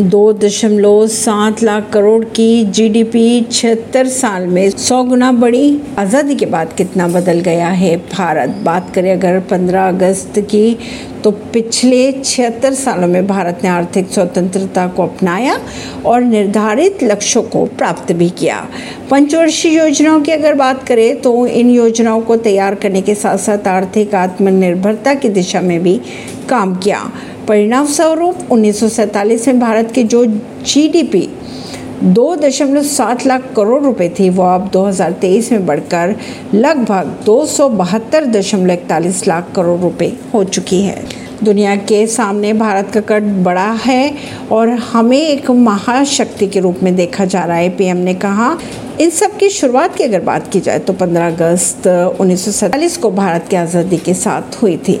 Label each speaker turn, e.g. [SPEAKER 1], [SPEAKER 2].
[SPEAKER 1] दो दशमलव सात लाख करोड़ की जीडीपी छिहत्तर साल में सौ गुना बड़ी आज़ादी के बाद कितना बदल गया है भारत? बात करें अगर 15 अगस्त की तो पिछले छिहत्तर सालों में भारत ने आर्थिक स्वतंत्रता को अपनाया और निर्धारित लक्ष्यों को प्राप्त भी किया। पंचवर्षीय योजनाओं की अगर बात करें तो इन योजनाओं को तैयार करने के साथ साथ आर्थिक आत्मनिर्भरता की दिशा में भी काम किया। परिणाम स्वरूप उन्नीस में भारत की जो जीडीपी दो दशमलव सात लाख करोड़ रुपए थी, वो अब 2023 में बढ़कर लगभग दो सौ बहत्तर दशमलव इकतालीस लाख करोड़ रुपए हो चुकी है। दुनिया के सामने भारत का कट बड़ा है और हमें एक महाशक्ति के रूप में देखा जा रहा है। पीएम ने कहा, इन सब की शुरुआत की अगर बात की जाए तो 15 अगस्त उन्नीस को भारत की आज़ादी के साथ हुई थी।